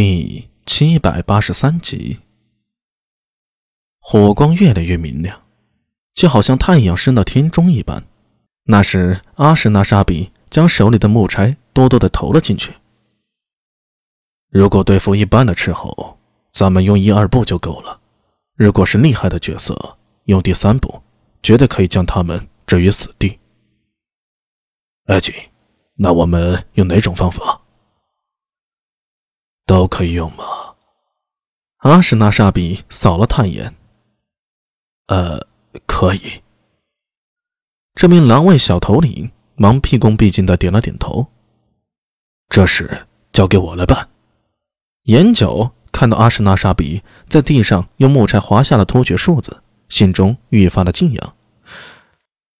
第七百八十三集，火光越来越明亮，就好像太阳升到天中一般。那时，阿什纳沙比将手里的木柴多多的投了进去。如果对付一般的斥候，咱们用一二步就够了；如果是厉害的角色，用第三步，绝对可以将他们置于死地。阿锦，那我们用哪种方法？都可以用吗？阿什纳沙比扫了他一眼。呃，可以。这名狼卫小头领忙毕恭毕敬的点了点头。这事交给我来办。眼角看到阿什纳沙比在地上用木柴划下了突厥数字，心中愈发的敬仰。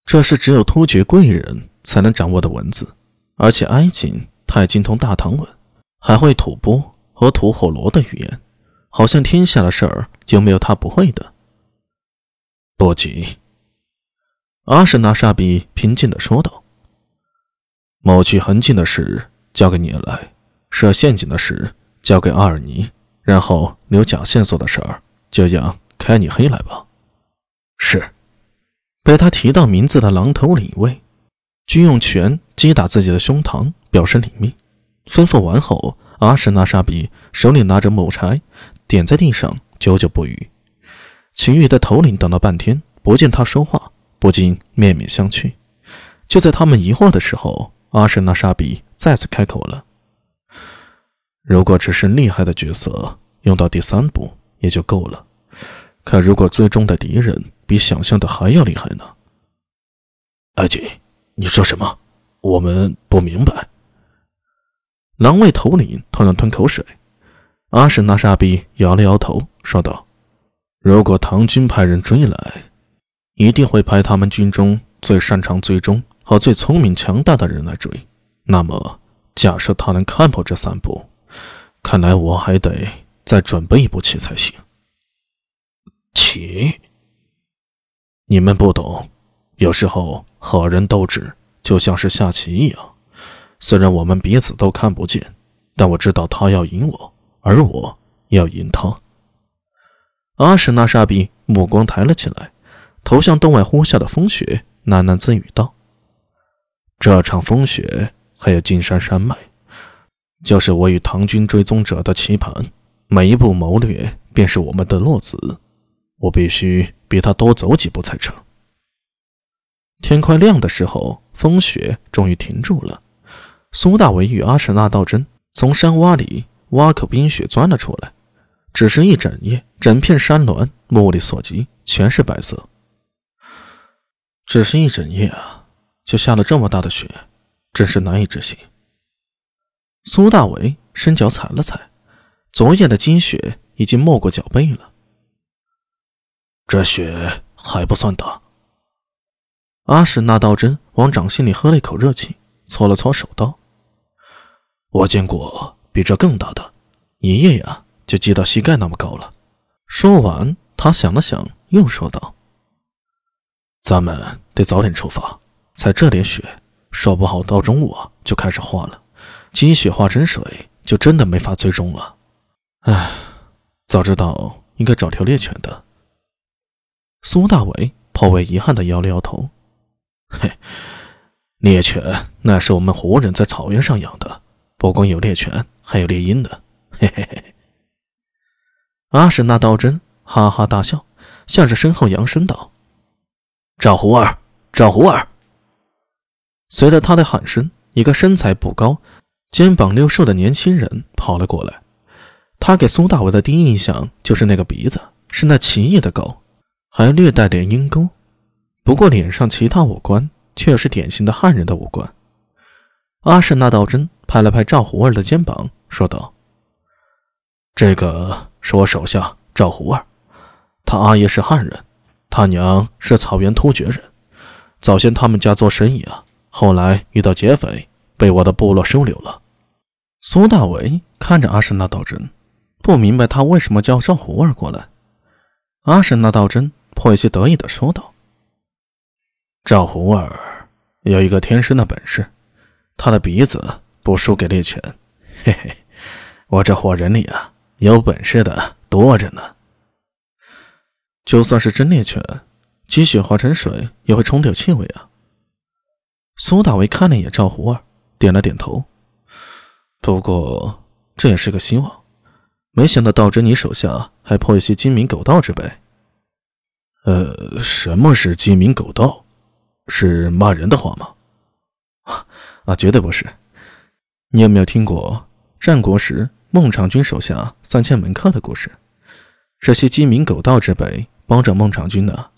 这是只有突厥贵人才能掌握的文字，而且埃及太精通大唐文，还会吐蕃。和吐火罗的语言，好像天下的事儿就没有他不会的。不急，阿什纳沙比平静地说道：“抹去痕迹的事交给你来，设陷阱的事交给阿尔尼，然后留假线索的事儿就让开你黑来吧。”是。被他提到名字的狼头领卫，均用拳击打自己的胸膛，表示领命。吩咐完后。阿什纳沙比手里拿着木柴，点在地上，久久不语。其余的头领等了半天，不见他说话，不禁面面相觑。就在他们疑惑的时候，阿什纳沙比再次开口了：“如果只是厉害的角色，用到第三步也就够了。可如果最终的敌人比想象的还要厉害呢？”阿锦，你说什么？我们不明白。狼卫头领吞了吞口水，阿什纳沙比摇了摇头，说道：“如果唐军派人追来，一定会派他们军中最擅长追踪和最聪明强大的人来追。那么，假设他能看破这三步，看来我还得再准备一步棋才行。棋？你们不懂，有时候和人斗智就像是下棋一样。”虽然我们彼此都看不见，但我知道他要赢我，而我要赢他。阿什那沙比目光抬了起来，投向洞外呼啸的风雪，喃喃自语道：“这场风雪还有金山山脉，就是我与唐军追踪者的棋盘。每一步谋略，便是我们的落子。我必须比他多走几步才成。”天快亮的时候，风雪终于停住了。苏大伟与阿什纳道真从山洼里挖口冰雪钻了出来，只是一整夜，整片山峦目力所及全是白色。只是一整夜啊，就下了这么大的雪，真是难以置信。苏大伟伸脚踩了踩，昨夜的积雪已经没过脚背了。这雪还不算大。阿什纳道真往掌心里喝了一口热气。搓了搓手，道：“我见过比这更大的，一夜呀就积到膝盖那么高了。”说完，他想了想，又说道：“咱们得早点出发，才这点雪，说不好到中午就开始化了，积雪化成水，就真的没法追踪了。唉，早知道应该找条猎犬的。”苏大伟颇为遗憾地摇了摇头：“嘿。”猎犬那是我们胡人在草原上养的，不光有猎犬，还有猎鹰的。嘿嘿嘿。阿什纳道真哈哈大笑，向着身后扬声道：“赵胡儿，赵胡儿！”随着他的喊声，一个身材不高、肩膀溜瘦的年轻人跑了过来。他给苏大伟的第一印象就是那个鼻子是那奇异的高，还略带点鹰钩。不过脸上其他五官。却是典型的汉人的五官。阿什纳道真拍了拍赵胡儿的肩膀，说道：“这个是我手下赵胡儿，他阿爷是汉人，他娘是草原突厥人。早先他们家做生意啊，后来遇到劫匪，被我的部落收留了。”苏大为看着阿什纳道真，不明白他为什么叫赵胡儿过来。阿什纳道真颇有些得意地说道：“赵胡儿。”有一个天生的本事，他的鼻子不输给猎犬，嘿嘿，我这伙人里啊，有本事的多着呢。就算是真猎犬，积雪化成水也会冲掉气味啊。苏大为看了一眼赵胡儿，点了点头。不过这也是个希望。没想到道真你手下还颇有些鸡鸣狗盗之辈。呃，什么是鸡鸣狗盗？是骂人的话吗？啊啊，绝对不是。你有没有听过战国时孟尝君手下三千门客的故事？这些鸡鸣狗盗之辈帮着孟尝君呢，